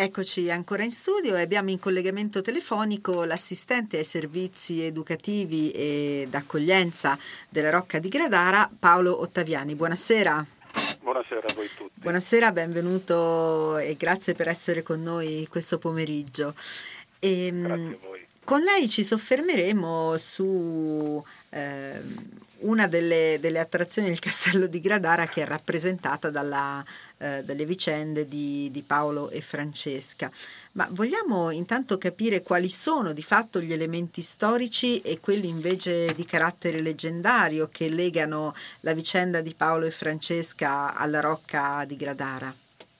Eccoci ancora in studio e abbiamo in collegamento telefonico l'assistente ai servizi educativi e d'accoglienza della Rocca di Gradara, Paolo Ottaviani. Buonasera. Buonasera a voi tutti. Buonasera, benvenuto e grazie per essere con noi questo pomeriggio. E, ehm, grazie a voi. Con lei ci soffermeremo su eh, una delle, delle, attrazioni del castello di Gradara che è rappresentata dalla, eh, dalle vicende di, di, Paolo e Francesca. Ma vogliamo intanto capire quali sono di fatto gli elementi storici e quelli invece di carattere leggendario che legano la vicenda di Paolo e Francesca alla rocca di Gradara?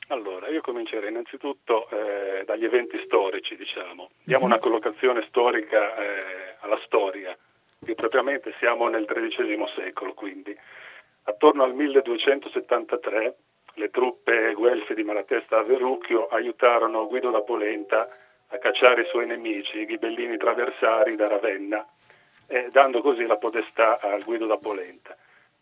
Allora, io comincerei innanzitutto eh, dagli eventi storici, diciamo. Diamo uh-huh. una collocazione storica eh, alla storia più propriamente siamo nel XIII secolo, quindi attorno al 1273 le truppe guelfe di Malatesta a Verrucchio aiutarono Guido da Polenta a cacciare i suoi nemici, i ghibellini traversari da Ravenna, eh, dando così la podestà a Guido da Polenta.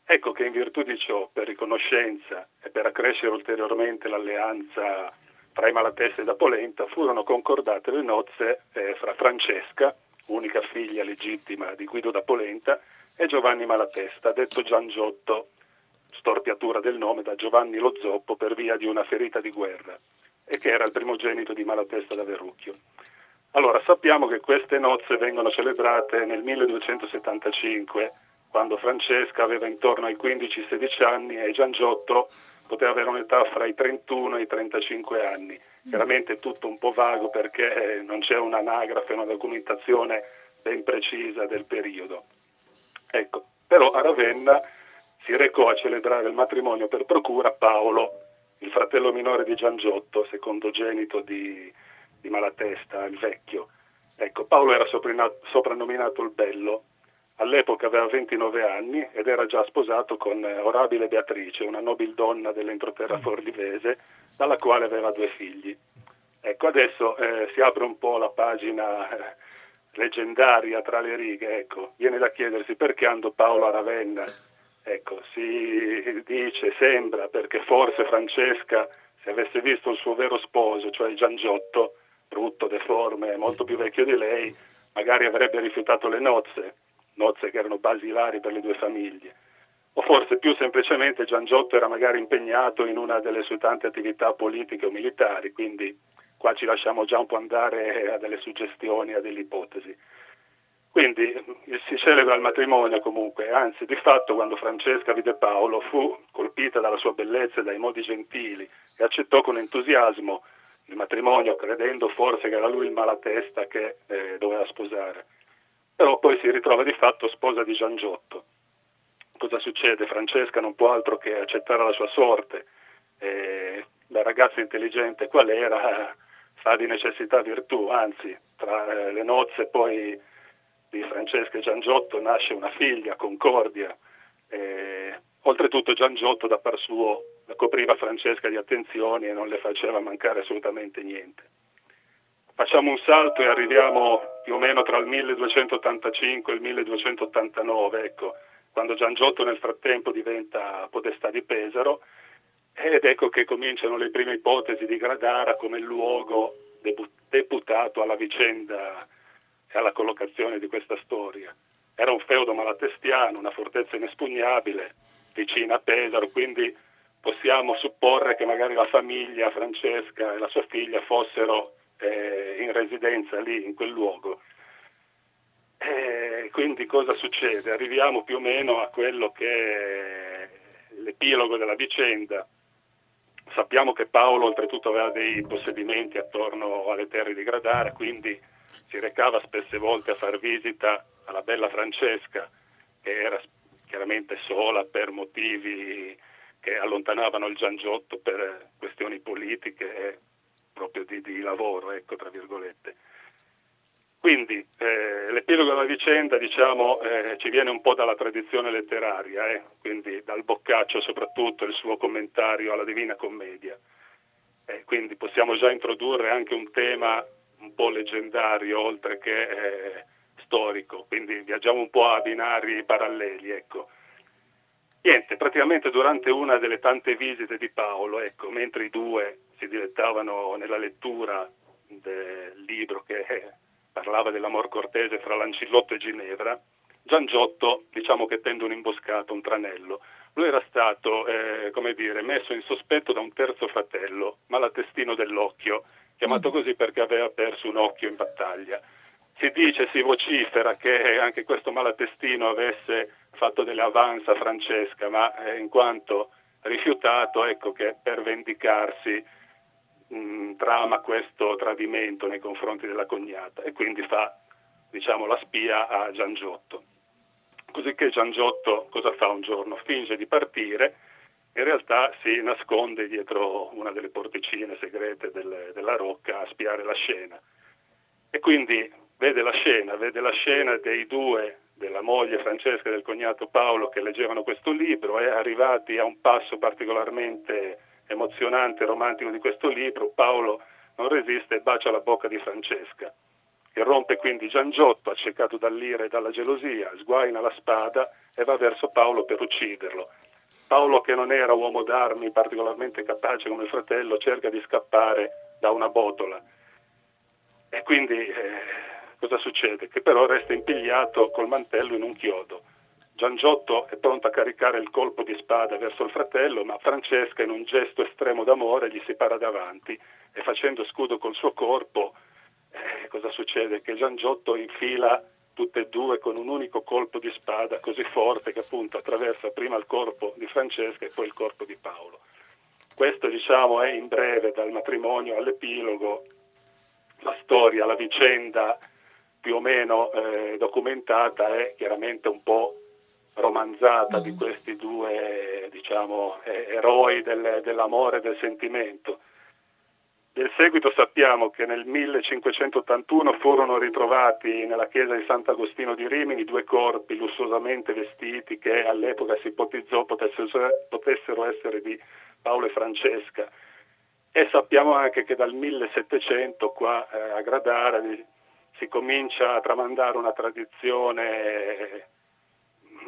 Ecco che in virtù di ciò, per riconoscenza e per accrescere ulteriormente l'alleanza tra i Malatesta e da Polenta, furono concordate le nozze eh, fra Francesca, unica figlia legittima di Guido da Polenta, e Giovanni Malatesta, detto Giangiotto, storpiatura del nome da Giovanni lo Zoppo per via di una ferita di guerra, e che era il primogenito di Malatesta da Verrucchio. Allora, sappiamo che queste nozze vengono celebrate nel 1275, quando Francesca aveva intorno ai 15-16 anni e Giangiotto poteva avere un'età fra i 31 e i 35 anni Chiaramente tutto un po' vago perché non c'è un'anagrafe, una documentazione ben precisa del periodo. Ecco, però a Ravenna si recò a celebrare il matrimonio per procura Paolo, il fratello minore di Giangiotto, secondogenito di, di Malatesta, il vecchio. Ecco, Paolo era soprannominato il Bello, all'epoca aveva 29 anni ed era già sposato con Orabile Beatrice, una nobildonna dell'entroterra forlivese, dalla quale aveva due figli. Ecco, adesso eh, si apre un po' la pagina eh, leggendaria tra le righe, ecco. viene da chiedersi perché andò Paolo a Ravenna. Ecco, si dice, sembra, perché forse Francesca, se avesse visto il suo vero sposo, cioè Giangiotto, brutto, deforme, molto più vecchio di lei, magari avrebbe rifiutato le nozze, nozze che erano basilari per le due famiglie o forse più semplicemente Giangiotto era magari impegnato in una delle sue tante attività politiche o militari, quindi qua ci lasciamo già un po' andare a delle suggestioni, a delle ipotesi. Quindi si celebra il matrimonio comunque, anzi di fatto quando Francesca vide Paolo fu colpita dalla sua bellezza e dai modi gentili e accettò con entusiasmo il matrimonio credendo forse che era lui il malatesta che eh, doveva sposare. Però poi si ritrova di fatto sposa di Giangiotto cosa succede? Francesca non può altro che accettare la sua sorte. E la ragazza intelligente qual era? Fa di necessità virtù, anzi, tra le nozze poi di Francesca e Giangiotto nasce una figlia, Concordia. E, oltretutto Giangiotto da par suo copriva Francesca di attenzioni e non le faceva mancare assolutamente niente. Facciamo un salto e arriviamo più o meno tra il 1285 e il 1289, ecco quando Giangiotto nel frattempo diventa podestà di Pesaro ed ecco che cominciano le prime ipotesi di Gradara come luogo deputato alla vicenda e alla collocazione di questa storia. Era un feudo malatestiano, una fortezza inespugnabile, vicina a Pesaro, quindi possiamo supporre che magari la famiglia Francesca e la sua figlia fossero eh, in residenza lì, in quel luogo. Eh, quindi cosa succede? Arriviamo più o meno a quello che è l'epilogo della vicenda. Sappiamo che Paolo oltretutto aveva dei possedimenti attorno alle terre di Gradara, quindi si recava spesse volte a far visita alla bella Francesca, che era chiaramente sola per motivi che allontanavano il Giangiotto per questioni politiche proprio di, di lavoro, ecco, tra virgolette. Quindi eh, l'epilogo della vicenda diciamo, eh, ci viene un po' dalla tradizione letteraria, eh? quindi dal Boccaccio soprattutto il suo commentario alla Divina Commedia. Eh, quindi possiamo già introdurre anche un tema un po' leggendario oltre che eh, storico, quindi viaggiamo un po' a binari paralleli. Ecco. Niente, praticamente durante una delle tante visite di Paolo, ecco, mentre i due si dilettavano nella lettura del libro che parlava dell'amor cortese tra Lancillotto e Ginevra, Giangiotto diciamo che tende un'imboscata, un tranello. Lui era stato, eh, come dire, messo in sospetto da un terzo fratello, malatestino dell'occhio, chiamato mm. così perché aveva perso un occhio in battaglia. Si dice, si vocifera che anche questo malatestino avesse fatto delle avanze a Francesca, ma eh, in quanto rifiutato, ecco che per vendicarsi trama questo tradimento nei confronti della cognata e quindi fa diciamo, la spia a Giangiotto. Cosicché Giangiotto cosa fa un giorno? Finge di partire, in realtà si nasconde dietro una delle porticine segrete del, della rocca a spiare la scena. E quindi vede la scena, vede la scena dei due, della moglie Francesca e del cognato Paolo che leggevano questo libro e arrivati a un passo particolarmente emozionante e romantico di questo libro, Paolo non resiste e bacia la bocca di Francesca. E rompe quindi Giangiotto, accecato dall'ira e dalla gelosia, sguaina la spada e va verso Paolo per ucciderlo. Paolo, che non era uomo d'armi particolarmente capace come fratello, cerca di scappare da una botola. E quindi eh, cosa succede? Che però resta impigliato col mantello in un chiodo. Giangiotto è pronto a caricare il colpo di spada verso il fratello, ma Francesca in un gesto estremo d'amore gli si para davanti e facendo scudo col suo corpo, eh, cosa succede? Che Giangiotto infila tutte e due con un unico colpo di spada così forte che appunto attraversa prima il corpo di Francesca e poi il corpo di Paolo. Questo diciamo è in breve dal matrimonio all'epilogo la storia, la vicenda più o meno eh, documentata è chiaramente un po' romanzata di mm. questi due diciamo, eroi del, dell'amore e del sentimento. Del seguito sappiamo che nel 1581 furono ritrovati nella chiesa di Sant'Agostino di Rimini due corpi lussuosamente vestiti che all'epoca si ipotizzò potessero essere di Paolo e Francesca. E sappiamo anche che dal 1700 qua eh, a Gradara si comincia a tramandare una tradizione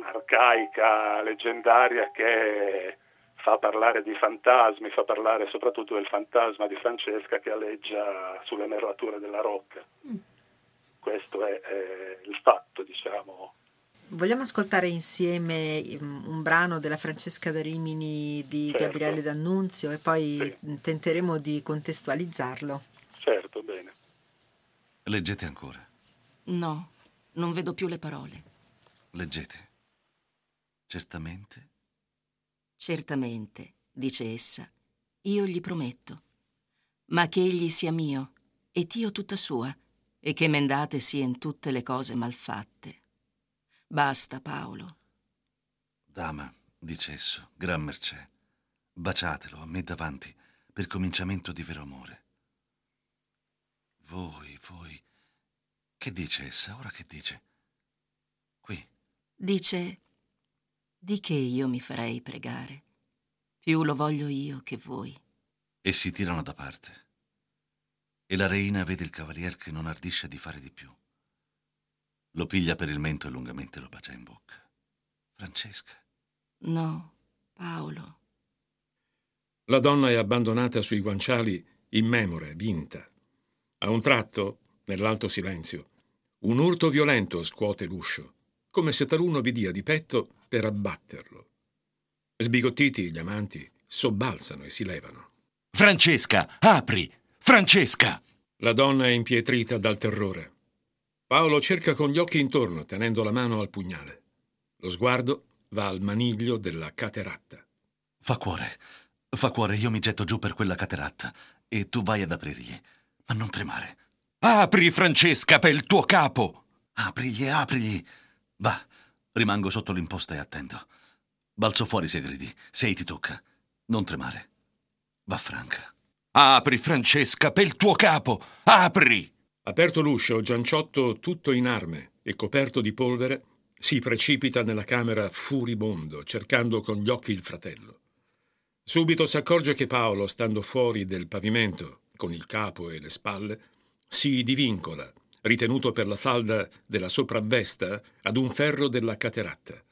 arcaica, leggendaria che fa parlare di fantasmi, fa parlare soprattutto del fantasma di Francesca che alleggia sulle merlature della rocca. Mm. Questo è, è il fatto, diciamo. Vogliamo ascoltare insieme mm, un brano della Francesca da Rimini di certo. Gabriele D'Annunzio e poi sì. tenteremo di contestualizzarlo. Certo, bene. Leggete ancora. No, non vedo più le parole. Leggete. Certamente? Certamente, dice essa, io gli prometto. Ma che egli sia mio, e Dio tutta sua, e che mendate sia in tutte le cose malfatte. Basta, Paolo. Dama, dice esso, gran mercè, baciatelo a me davanti per cominciamento di vero amore. Voi, voi, che dice essa? Ora che dice? Qui. Dice di che io mi farei pregare. Più lo voglio io che voi. E si tirano da parte. E la reina vede il cavalier che non ardisce di fare di più. Lo piglia per il mento e lungamente lo bacia in bocca. Francesca. No, Paolo. La donna è abbandonata sui guanciali, immemore, vinta. A un tratto, nell'alto silenzio, un urto violento scuote l'uscio, come se taluno vi dia di petto per abbatterlo. Sbigottiti gli amanti sobbalzano e si levano. Francesca, apri! Francesca! La donna è impietrita dal terrore. Paolo cerca con gli occhi intorno, tenendo la mano al pugnale. Lo sguardo va al maniglio della cateratta. Fa cuore, fa cuore, io mi getto giù per quella cateratta e tu vai ad aprirgli. Ma non tremare. Apri, Francesca, per il tuo capo! Aprigli, aprigli. Va, Rimango sotto l'imposta e attendo. Balzo fuori se gridi, se ti tocca. Non tremare. Va franca. Apri, Francesca, per il tuo capo! Apri! Aperto l'uscio, Gianciotto, tutto in arme e coperto di polvere, si precipita nella camera furibondo, cercando con gli occhi il fratello. Subito si accorge che Paolo, stando fuori del pavimento, con il capo e le spalle, si divincola ritenuto per la falda della sopravvesta ad un ferro della cateratta.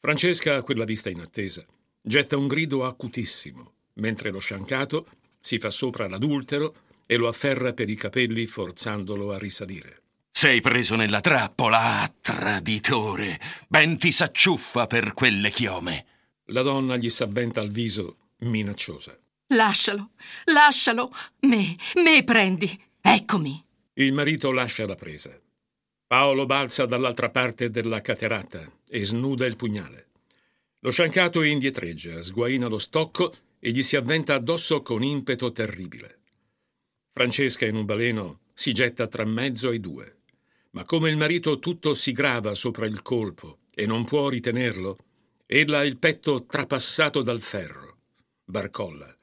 Francesca, a quella vista inattesa, getta un grido acutissimo, mentre lo sciancato, si fa sopra l'adultero e lo afferra per i capelli forzandolo a risalire. Sei preso nella trappola, traditore. Ben ti s'acciuffa per quelle chiome. La donna gli s'avventa al viso, minacciosa. Lascialo, lascialo. Me, me prendi. Eccomi. Il marito lascia la presa. Paolo balza dall'altra parte della cateratta e snuda il pugnale. Lo sciancato indietreggia, sguaina lo stocco e gli si avventa addosso con impeto terribile. Francesca in un baleno si getta tra mezzo ai due, ma come il marito tutto si grava sopra il colpo e non può ritenerlo, ella ha il petto trapassato dal ferro. Barcolla.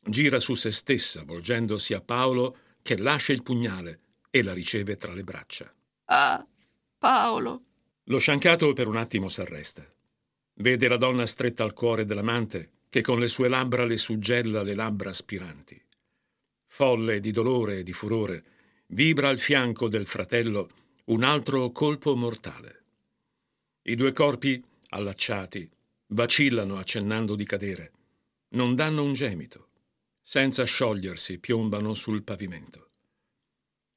Gira su se stessa, volgendosi a Paolo, che lascia il pugnale e la riceve tra le braccia. Ah, Paolo. Lo sciancato per un attimo s'arresta. Vede la donna stretta al cuore dell'amante che con le sue labbra le suggella le labbra aspiranti. Folle di dolore e di furore, vibra al fianco del fratello un altro colpo mortale. I due corpi, allacciati, vacillano accennando di cadere. Non danno un gemito. Senza sciogliersi, piombano sul pavimento.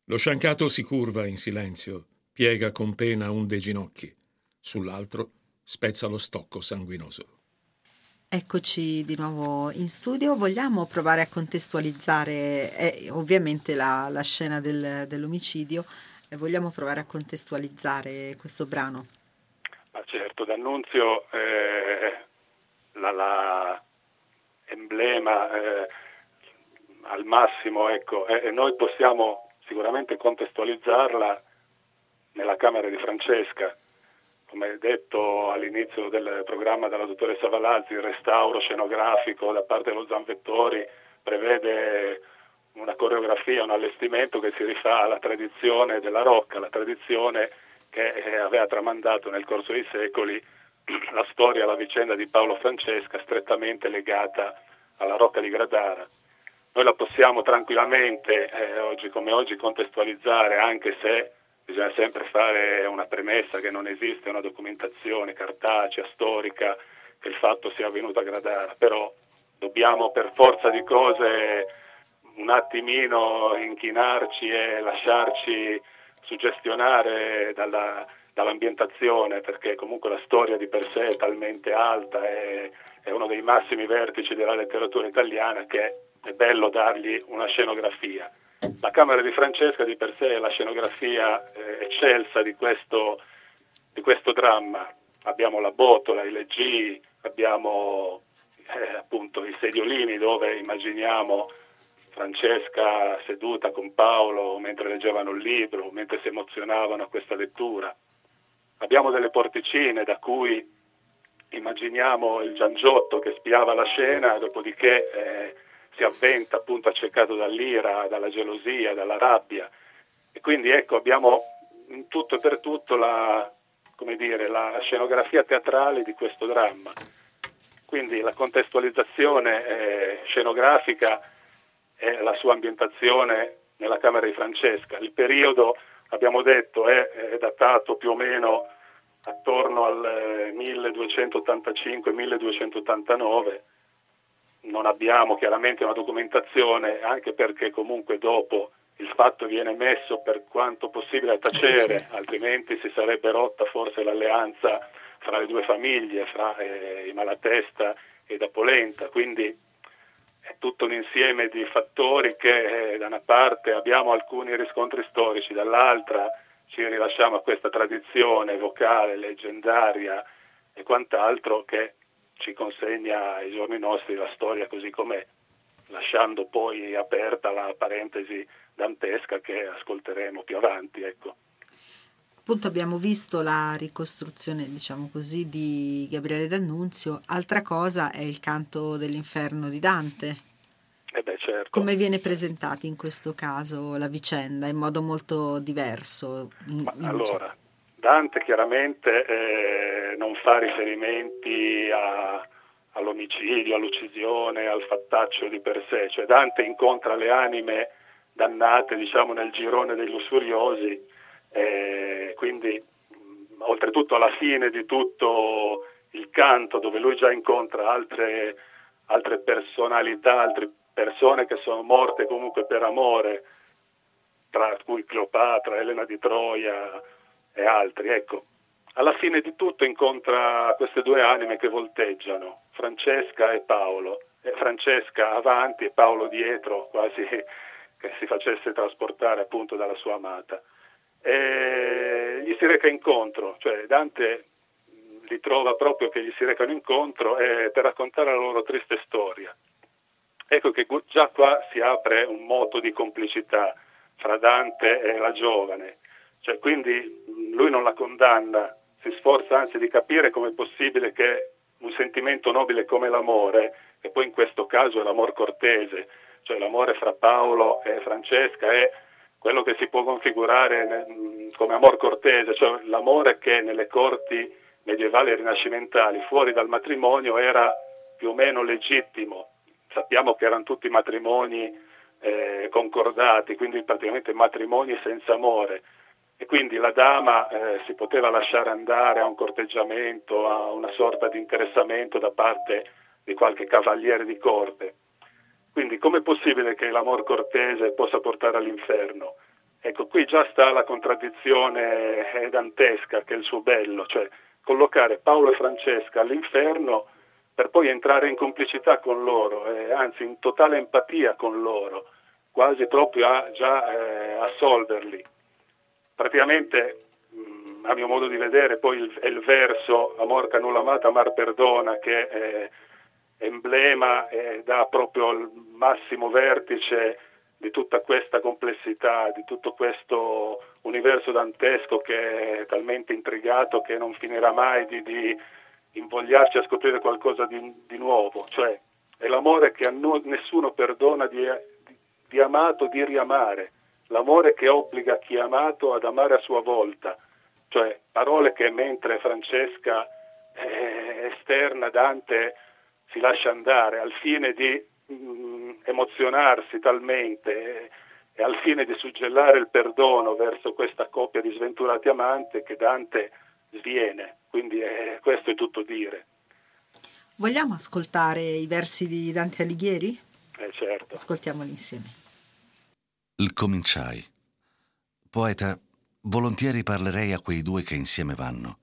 Lo sciancato si curva in silenzio, piega con pena un dei ginocchi. Sull'altro spezza lo stocco sanguinoso. Eccoci di nuovo in studio, vogliamo provare a contestualizzare eh, ovviamente la, la scena del, dell'omicidio e vogliamo provare a contestualizzare questo brano. Ma certo, D'Annunzio eh, la, la, emblema eh, al massimo, ecco, e noi possiamo sicuramente contestualizzarla nella camera di Francesca come detto all'inizio del programma dalla dottoressa Valazzi, il restauro scenografico da parte dello Zanvettori prevede una coreografia, un allestimento che si rifà alla tradizione della Rocca, la tradizione che eh, aveva tramandato nel corso dei secoli la storia, la vicenda di Paolo Francesca strettamente legata alla Rocca di Gradara. Noi la possiamo tranquillamente, eh, oggi come oggi, contestualizzare, anche se bisogna sempre fare una premessa che non esiste una documentazione cartacea, storica, che il fatto sia avvenuto a Gradara, però dobbiamo per forza di cose un attimino inchinarci e lasciarci suggestionare dalla, dall'ambientazione, perché comunque la storia di per sé è talmente alta, è, è uno dei massimi vertici della letteratura italiana che è bello dargli una scenografia. La Camera di Francesca di per sé è la scenografia eh, eccelsa di questo, di questo, dramma. Abbiamo la botola, i leggii, abbiamo eh, appunto i sediolini dove immaginiamo Francesca seduta con Paolo mentre leggevano il libro, mentre si emozionavano a questa lettura. Abbiamo delle porticine da cui immaginiamo il Giangiotto che spiava la scena, dopodiché eh, si avventa appunto accecato dall'ira, dalla gelosia, dalla rabbia. E quindi ecco, abbiamo in tutto e per tutto la, dire, la scenografia teatrale di questo dramma. Quindi la contestualizzazione eh, scenografica e la sua ambientazione nella Camera di Francesca. Il periodo, abbiamo detto, è, è datato più o meno attorno al 1285-1289 eh, non abbiamo chiaramente una documentazione, anche perché comunque dopo il fatto viene messo per quanto possibile a tacere, altrimenti si sarebbe rotta forse l'alleanza fra le due famiglie, fra eh, i Malatesta e da Polenta. Quindi è tutto un insieme di fattori che eh, da una parte abbiamo alcuni riscontri storici, dall'altra ci rilasciamo a questa tradizione vocale, leggendaria e quant'altro che ci consegna ai giorni nostri la storia così com'è, lasciando poi aperta la parentesi dantesca che ascolteremo più avanti. Ecco. Appunto abbiamo visto la ricostruzione, diciamo così, di Gabriele D'Annunzio. Altra cosa è il canto dell'inferno di Dante. Eh beh, certo. Come viene presentata in questo caso la vicenda in modo molto diverso? Ma, allora, Dante chiaramente eh, non fa riferimenti a, all'omicidio, all'uccisione, al fattaccio di per sé, cioè Dante incontra le anime dannate diciamo, nel girone dei lussuriosi, eh, quindi oltretutto alla fine di tutto il canto dove lui già incontra altre, altre personalità, altri persone che sono morte comunque per amore, tra cui Cleopatra, Elena di Troia e altri. Ecco, alla fine di tutto incontra queste due anime che volteggiano, Francesca e Paolo. E Francesca avanti e Paolo dietro, quasi che si facesse trasportare appunto dalla sua amata. E gli si reca incontro, cioè Dante li trova proprio che gli si recano incontro eh, per raccontare la loro triste storia. Ecco che già qua si apre un moto di complicità fra Dante e la giovane, cioè, quindi lui non la condanna, si sforza anzi di capire com'è possibile che un sentimento nobile come l'amore, e poi in questo caso è l'amor cortese, cioè l'amore fra Paolo e Francesca, è quello che si può configurare come amor cortese, cioè l'amore che nelle corti medievali e rinascimentali fuori dal matrimonio era più o meno legittimo. Sappiamo che erano tutti matrimoni eh, concordati, quindi praticamente matrimoni senza amore e quindi la dama eh, si poteva lasciare andare a un corteggiamento, a una sorta di interessamento da parte di qualche cavaliere di corte. Quindi com'è possibile che l'amor cortese possa portare all'inferno? Ecco, qui già sta la contraddizione dantesca, che è il suo bello, cioè collocare Paolo e Francesca all'inferno per poi entrare in complicità con loro, eh, anzi in totale empatia con loro, quasi proprio a già eh, assolverli praticamente mh, a mio modo di vedere poi il, è il verso Amor che nulla amata, Amar perdona che è emblema e dà proprio il massimo vertice di tutta questa complessità, di tutto questo universo dantesco che è talmente intrigato che non finirà mai di, di invogliarci a scoprire qualcosa di, di, nuovo, cioè è l'amore che a no, nessuno perdona di, di amato, di riamare, l'amore che obbliga chi è amato ad amare a sua volta, cioè parole che mentre Francesca eh, esterna Dante si lascia andare al fine di mh, mm, emozionarsi talmente eh, e al fine di suggellare il perdono verso questa coppia di sventurati amanti che Dante sviene, quindi eh, questo è tutto dire. Vogliamo ascoltare i versi di Dante Alighieri? Eh certo. Ascoltiamoli insieme. Il cominciai. Poeta, volentieri parlerei a quei due che insieme vanno,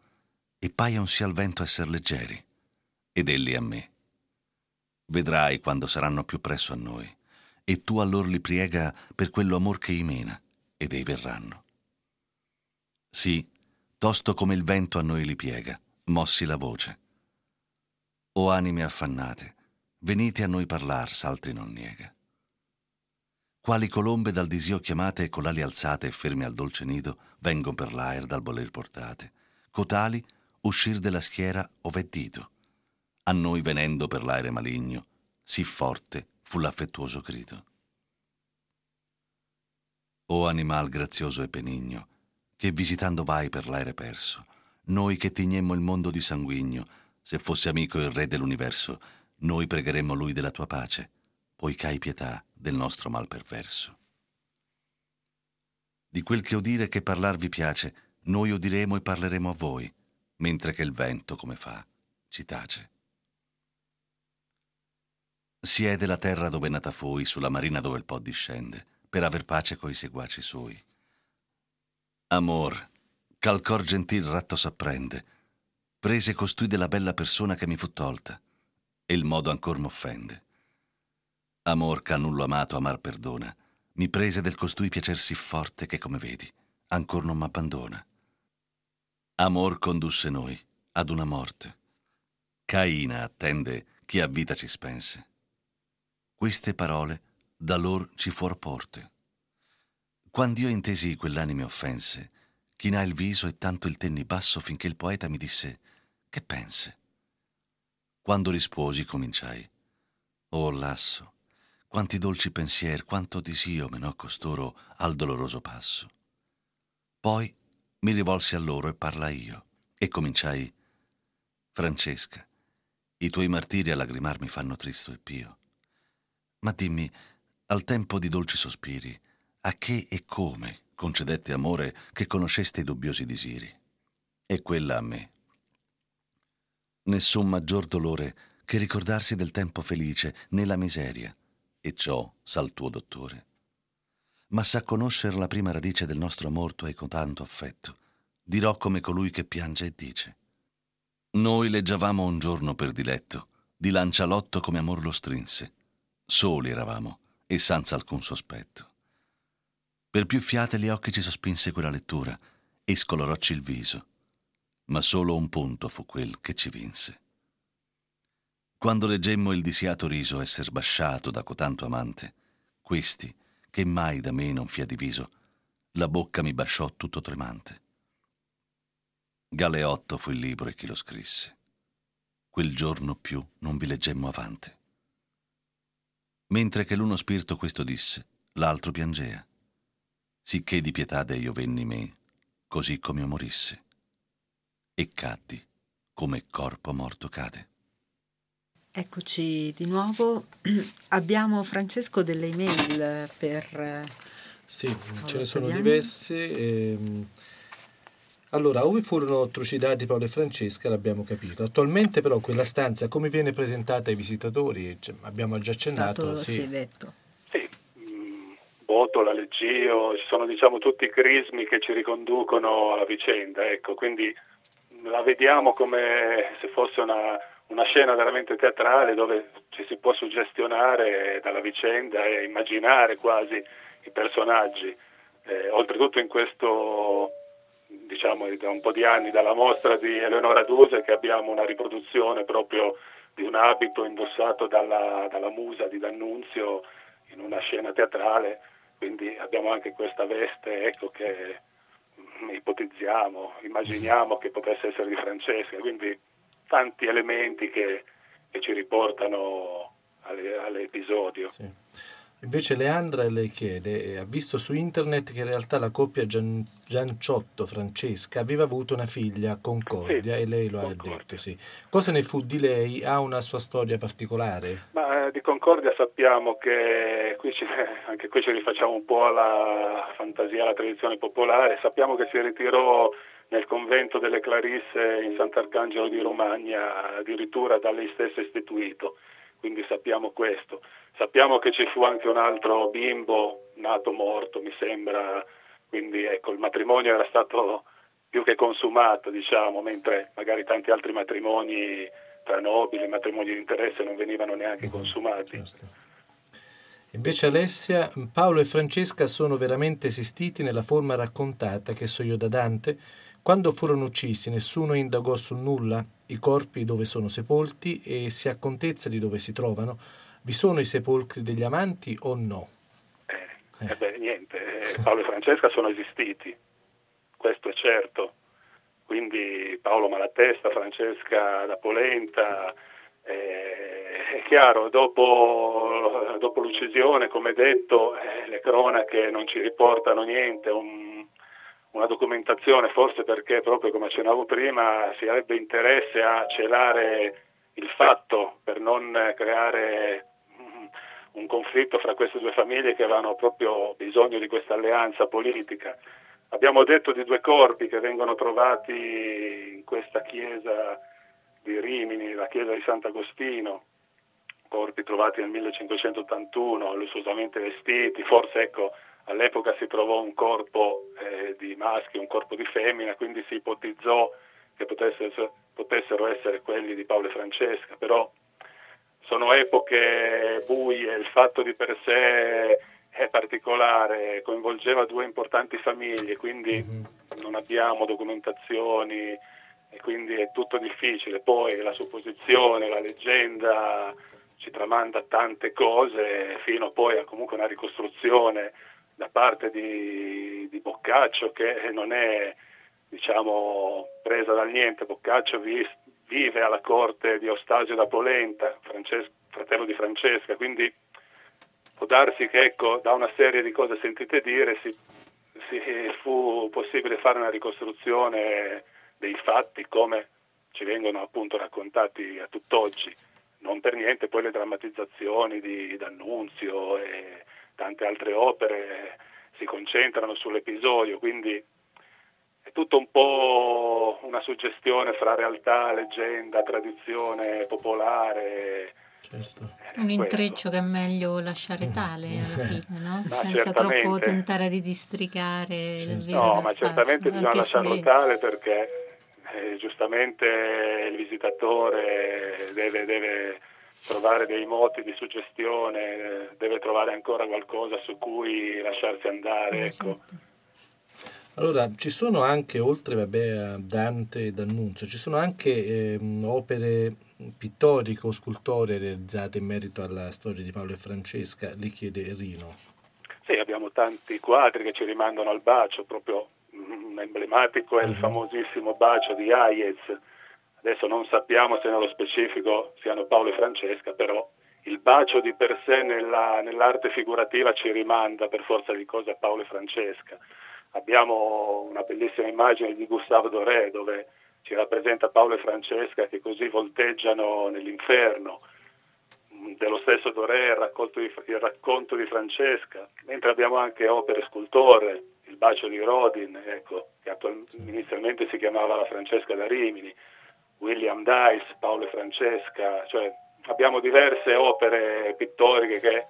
e paionsi al vento esser leggeri, ed elli a me. Vedrai quando saranno più presso a noi, e tu allor li priega per quello amor che imena, ed ei verranno. Sì, tosto come il vento a noi li piega, mossi la voce. O anime affannate, venite a noi parlar, s'altri non niega quali colombe dal disio chiamate con ali alzate e ferme al dolce nido vengon per l'aer dal voler portate. Cotali uscir della schiera ove dito. A noi venendo per l'aere maligno sì forte fu l'affettuoso grido. O animal grazioso e benigno che visitando vai per l'aere perso noi che tignemmo il mondo di sanguigno se fosse amico il re dell'universo noi pregheremmo lui della tua pace poiché hai pietà del nostro mal perverso. Di quel che udire che parlarvi piace, noi udiremo e parleremo a voi, mentre che il vento, come fa, ci tace. Siede la terra dove nata fui, sulla marina dove il Po discende, per aver pace coi seguaci suoi. Amor, ch'al cor gentil ratto s'apprende, prese costui della bella persona che mi fu tolta, e il modo ancor m'offende. Amor che a nullo amato amar perdona, mi prese del costui piacer sì forte che, come vedi, ancor non m'abbandona. Amor condusse noi ad una morte. Caina attende chi a vita ci spense. Queste parole da lor ci fuor porte. Quando io intesi quell'anime offense, chinà il viso e tanto il tenni basso finché il poeta mi disse che pense. Quando risposi cominciai. Oh lasso, quanti dolci pensier, quanto disio menò costoro al doloroso passo. Poi mi rivolsi a loro e parlai io, e cominciai, Francesca, i tuoi martiri a lagrimar mi fanno tristo e pio. Ma dimmi, al tempo di dolci sospiri, a che e come concedette amore che conosceste i dubbiosi disiri? E quella a me. Nessun maggior dolore che ricordarsi del tempo felice, né la miseria, e ciò sa il tuo dottore. Ma sa conoscere la prima radice del nostro amor tu hai con tanto affetto. Dirò come colui che piange e dice. Noi leggiavamo un giorno per diletto, di lancialotto come amor lo strinse. Soli eravamo e senza alcun sospetto. Per più fiate gli occhi ci sospinse quella lettura e scolorocci il viso, ma solo un punto fu quel che ci vinse. Quando leggemmo il disiato riso esser basciato da cotanto amante, questi, che mai da me non fia diviso, la bocca mi basciò tutto tremante. Galeotto fu il libro e chi lo scrisse. Quel giorno più non vi leggemmo avante. Mentre che l'uno spirito questo disse, l'altro piangea, sicché di pietà Dio venni me, così come io morisse, e caddi come corpo morto cade. Eccoci di nuovo. Abbiamo Francesco delle email per... Sì, Paolo ce ne sono Tagliani. diverse. Ehm, allora, ove furono trucidati Paolo e Francesca l'abbiamo capito. Attualmente però quella stanza come viene presentata ai visitatori? Cioè, abbiamo già accennato. Stato, sì. sì, detto. Sì, mm, voto, la leggio, ci sono diciamo tutti i crismi che ci riconducono alla vicenda, ecco, quindi la vediamo come se fosse una, una scena veramente teatrale dove ci si può suggestionare dalla vicenda e immaginare quasi i personaggi. Eh, oltretutto in questo diciamo da un po' di anni dalla mostra di Eleonora Duse che abbiamo una riproduzione proprio di un abito indossato dalla, dalla musa di D'Annunzio in una scena teatrale, quindi abbiamo anche questa veste ecco, che ipotizziamo, immaginiamo che potesse essere di Francesca, quindi tanti elementi che, che ci riportano all'episodio. Sì. Invece Leandra le chiede, ha visto su internet che in realtà la coppia Gian, Gianciotto-Francesca aveva avuto una figlia, Concordia, sì, e lei lo Concordia. ha detto, sì. Cosa ne fu di lei? Ha una sua storia particolare? Ma, eh, di Concordia sappiamo che, qui ci, anche qui ci rifacciamo un po' alla fantasia, alla tradizione popolare, sappiamo che si ritirò nel convento delle Clarisse in Sant'Arcangelo di Romagna, addirittura da lei stessa istituito, quindi sappiamo questo. Sappiamo che ci fu anche un altro bimbo nato morto, mi sembra, quindi ecco, il matrimonio era stato più che consumato, diciamo, mentre magari tanti altri matrimoni tra nobili, matrimoni di interesse non venivano neanche consumati. Invece Alessia, Paolo e Francesca sono veramente esistiti nella forma raccontata che so io da Dante. Quando furono uccisi nessuno indagò su nulla i corpi dove sono sepolti e si accontezza di dove si trovano. Vi sono i sepolcri degli amanti o no? Eh, eh. beh, niente, eh, Paolo e Francesca sono esistiti, questo è certo. Quindi Paolo Malatesta, Francesca da Polenta, eh, è chiaro, dopo, dopo, l'uccisione, come detto, eh, le cronache non ci riportano niente, un, una documentazione, forse perché proprio come accennavo prima si avrebbe interesse a celare il fatto per non creare un conflitto fra queste due famiglie che avevano proprio bisogno di questa alleanza politica. Abbiamo detto di due corpi che vengono trovati in questa chiesa di Rimini, la chiesa di Sant'Agostino, corpi trovati nel 1581, lussuosamente vestiti, forse ecco, all'epoca si trovò un corpo eh, di maschio, un corpo di femmina, quindi si ipotizzò che potessero, potessero essere quelli di Paolo e Francesca, però sono epoche buie, il fatto di per sé è particolare, coinvolgeva due importanti famiglie, quindi mm-hmm. non abbiamo documentazioni e quindi è tutto difficile. Poi la supposizione, la leggenda ci tramanda tante cose fino poi a comunque una ricostruzione da parte di, di Boccaccio che non è diciamo, presa dal niente. Boccaccio vis, vive alla corte di Ostasio da Polenta, Francesco, fratello di Francesca, quindi può darsi che ecco, da una serie di cose sentite dire si, si fu possibile fare una ricostruzione dei fatti come ci vengono appunto raccontati a tutt'oggi. Non per niente poi le drammatizzazioni di D'Annunzio e tante altre opere si concentrano sull'episodio, quindi è tutto un po' una suggestione fra realtà, leggenda, tradizione popolare Certo. Eh, un intreccio che è meglio lasciare tale alla fine, no? Senza troppo tentare di districare certo. il vero No, ma certamente bisogna lasciarlo tale perché eh, giustamente il visitatore deve, deve, trovare dei moti di suggestione, deve trovare ancora qualcosa su cui lasciarsi andare. Ecco. Certo. Allora, ci sono anche, oltre vabbè, a Dante e D'Annunzio, ci sono anche eh, opere pittoriche o scultoree realizzate in merito alla storia di Paolo e Francesca, li chiede Rino. Sì, abbiamo tanti quadri che ci rimandano al bacio, proprio mm, emblematico è il uh-huh. famosissimo bacio di Hayez. Adesso non sappiamo se nello specifico siano Paolo e Francesca, però il bacio di per sé nella, nell'arte figurativa ci rimanda per forza di cose a Paolo e Francesca. Abbiamo una bellissima immagine di Gustave Doré dove ci rappresenta Paolo e Francesca che così volteggiano nell'inferno. Dello stesso Doré il, di, il racconto di Francesca, mentre abbiamo anche opere scultore, il bacio di Rodin, ecco, che inizialmente si chiamava la Francesca da Rimini, William Dice, Paolo e Francesca, cioè abbiamo diverse opere pittoriche che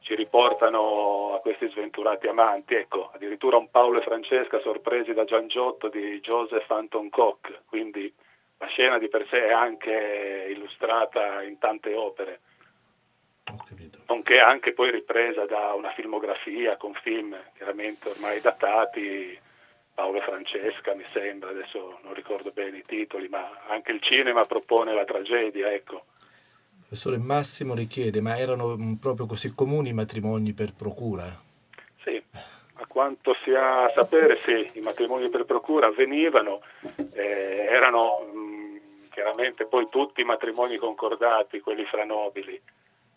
ci riportano a questi sventurati amanti. Ecco, addirittura un Paolo e Francesca sorpresi da Giangiotto di Joseph Anton Koch, quindi la scena di per sé è anche illustrata in tante opere, nonché anche poi ripresa da una filmografia con film chiaramente ormai datati, Paolo Francesca mi sembra, adesso non ricordo bene i titoli, ma anche il cinema propone la tragedia, ecco professore Massimo le chiede, ma erano proprio così comuni i matrimoni per procura? Sì, a quanto si ha a sapere sì, i matrimoni per procura avvenivano, eh, erano mh, mm, chiaramente poi tutti matrimoni concordati, quelli fra nobili.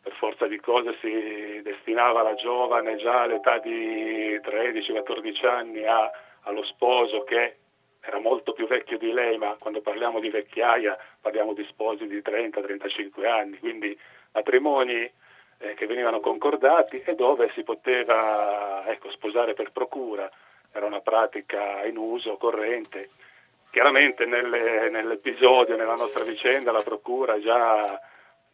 Per forza di cose si destinava la giovane già all'età di 13-14 anni a, allo sposo che era molto più vecchio di lei, ma quando parliamo di vecchiaia parliamo di sposi di 30-35 anni, quindi matrimoni eh, che venivano concordati e dove si poteva ecco, sposare per procura, era una pratica in uso corrente. Chiaramente nelle, nell'episodio, nella nostra vicenda, la procura già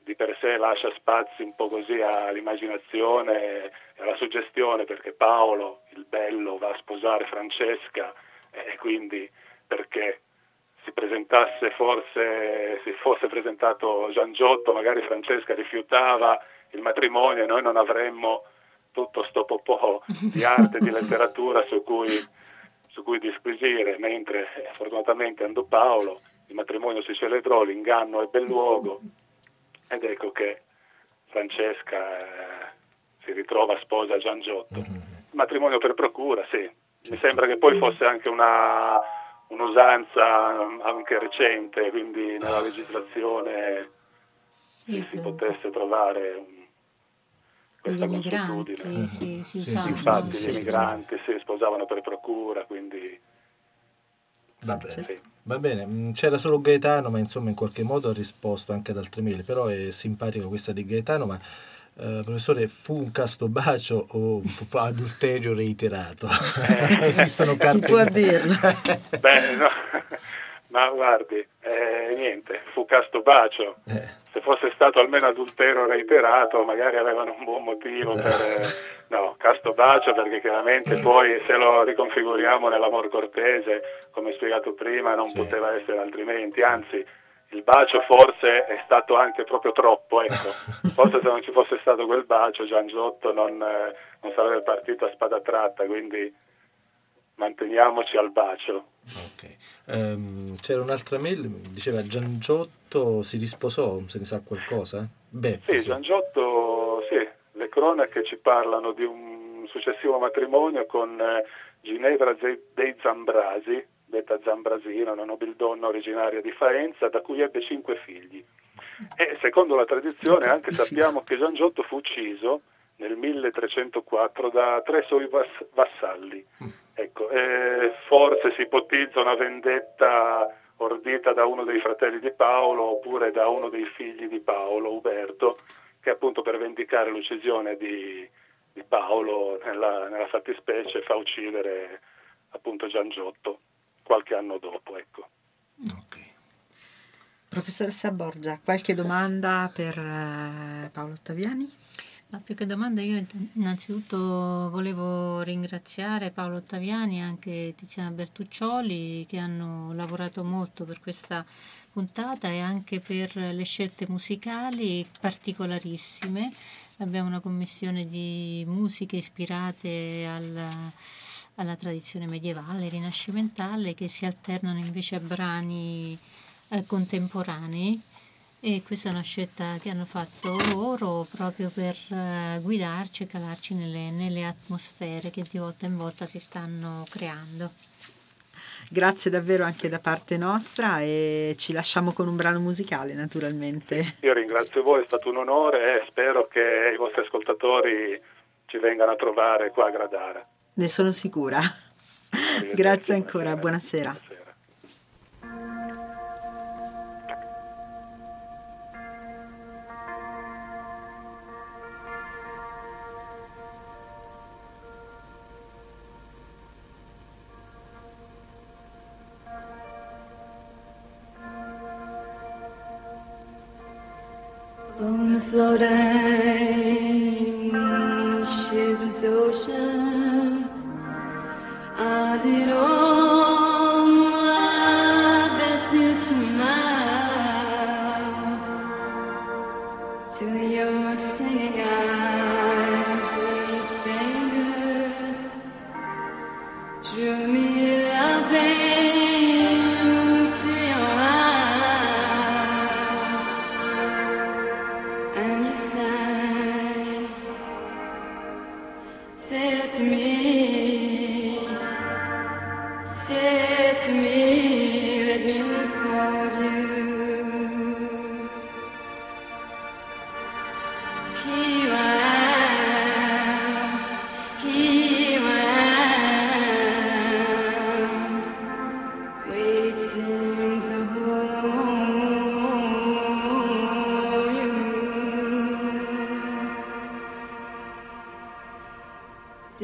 di per sé lascia spazi un po' così all'immaginazione e alla suggestione perché Paolo, il bello, va a sposare Francesca e quindi perché si presentasse forse, si fosse presentato Gian Giotto, magari Francesca rifiutava il matrimonio e noi non avremmo tutto sto popò di arte, di letteratura su cui, su cui disquisire, mentre fortunatamente andò Paolo, il matrimonio si celebrò, l'inganno ebbe luogo ed ecco che Francesca eh, si ritrova sposa a Gian Giotto. Matrimonio per procura, sì, mi sembra che poi fosse anche una, un'usanza anche recente, quindi nella legislazione sì, si potesse trovare un, gli emigranti sì, sì, usavano. Infatti sì, gli emigranti si sposavano per procura, quindi... Va bene. Sì. Va bene, mm, c'era solo Gaetano, ma insomma in qualche modo ha risposto anche ad altre mail, però è simpatica questa di Gaetano, ma Uh, professore, fu un casto bacio o un adulterio reiterato? Eh. Esistono carte. Può dirlo. Beh, no. Ma guardi, eh, niente, fu casto bacio. Eh. Se fosse stato almeno adulterio reiterato, magari avevano un buon motivo per... Eh, no, casto bacio perché chiaramente poi se lo riconfiguriamo nell'amor cortese, come spiegato prima, non sì. poteva essere altrimenti, anzi il bacio forse è stato anche proprio troppo, ecco. forse se non ci fosse stato quel bacio Giangiotto non, eh, non sarebbe partito a spada tratta, quindi manteniamoci al bacio. Okay. Um, c'era un'altra mail, diceva Giangiotto si risposò, se ne sa qualcosa? Beh, sì, sì, Giangiotto, sì, le cronache ci parlano di un successivo matrimonio con eh, Ginevra dei Zambrasi, detta Zambrasino, una nobildonna originaria di Faenza, da cui ebbe cinque figli. E secondo la tradizione anche sappiamo che Giangiotto fu ucciso nel 1304 da tre suoi vassalli. Ecco, eh, forse si ipotizza una vendetta ordita da uno dei fratelli di Paolo oppure da uno dei figli di Paolo, Uberto, che appunto per vendicare l'uccisione di, di Paolo nella, nella fattispecie fa uccidere appunto Giangiotto qualche anno dopo. Ecco. Ok. Professoressa Borgia, qualche domanda per eh, Paolo Ottaviani? Ma più che domanda io innanzitutto volevo ringraziare Paolo Ottaviani e anche Tiziana Bertuccioli che hanno lavorato molto per questa puntata e anche per le scelte musicali particolarissime. Abbiamo una commissione di musiche ispirate alla, alla tradizione medievale, rinascimentale, che si alternano invece a brani eh, contemporanei e questa è una scelta che hanno fatto loro proprio per eh, guidarci e calarci nelle, nelle atmosfere che di volta in volta si stanno creando. Grazie davvero anche da parte nostra e ci lasciamo con un brano musicale naturalmente. Io ringrazio voi, è stato un onore e spero che i vostri ascoltatori ci vengano a trovare qua a Gradara. Ne sono sicura. Grazie ancora, buonasera. Floating ships, oceans,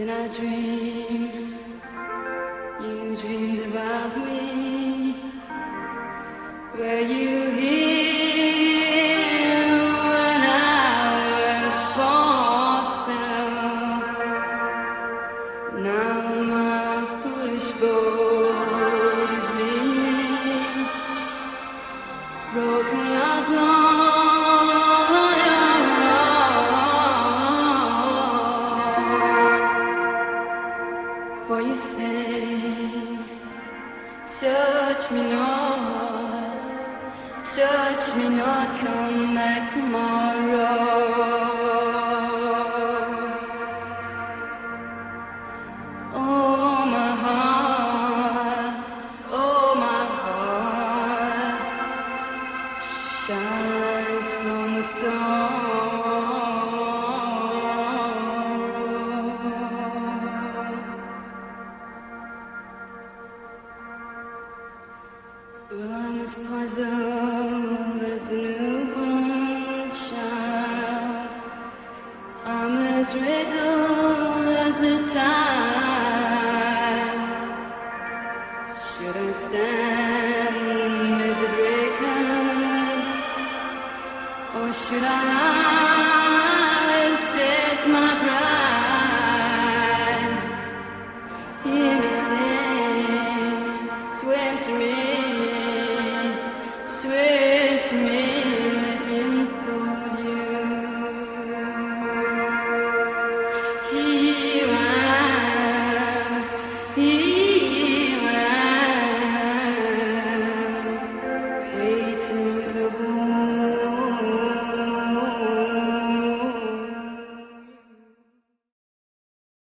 Did I dream?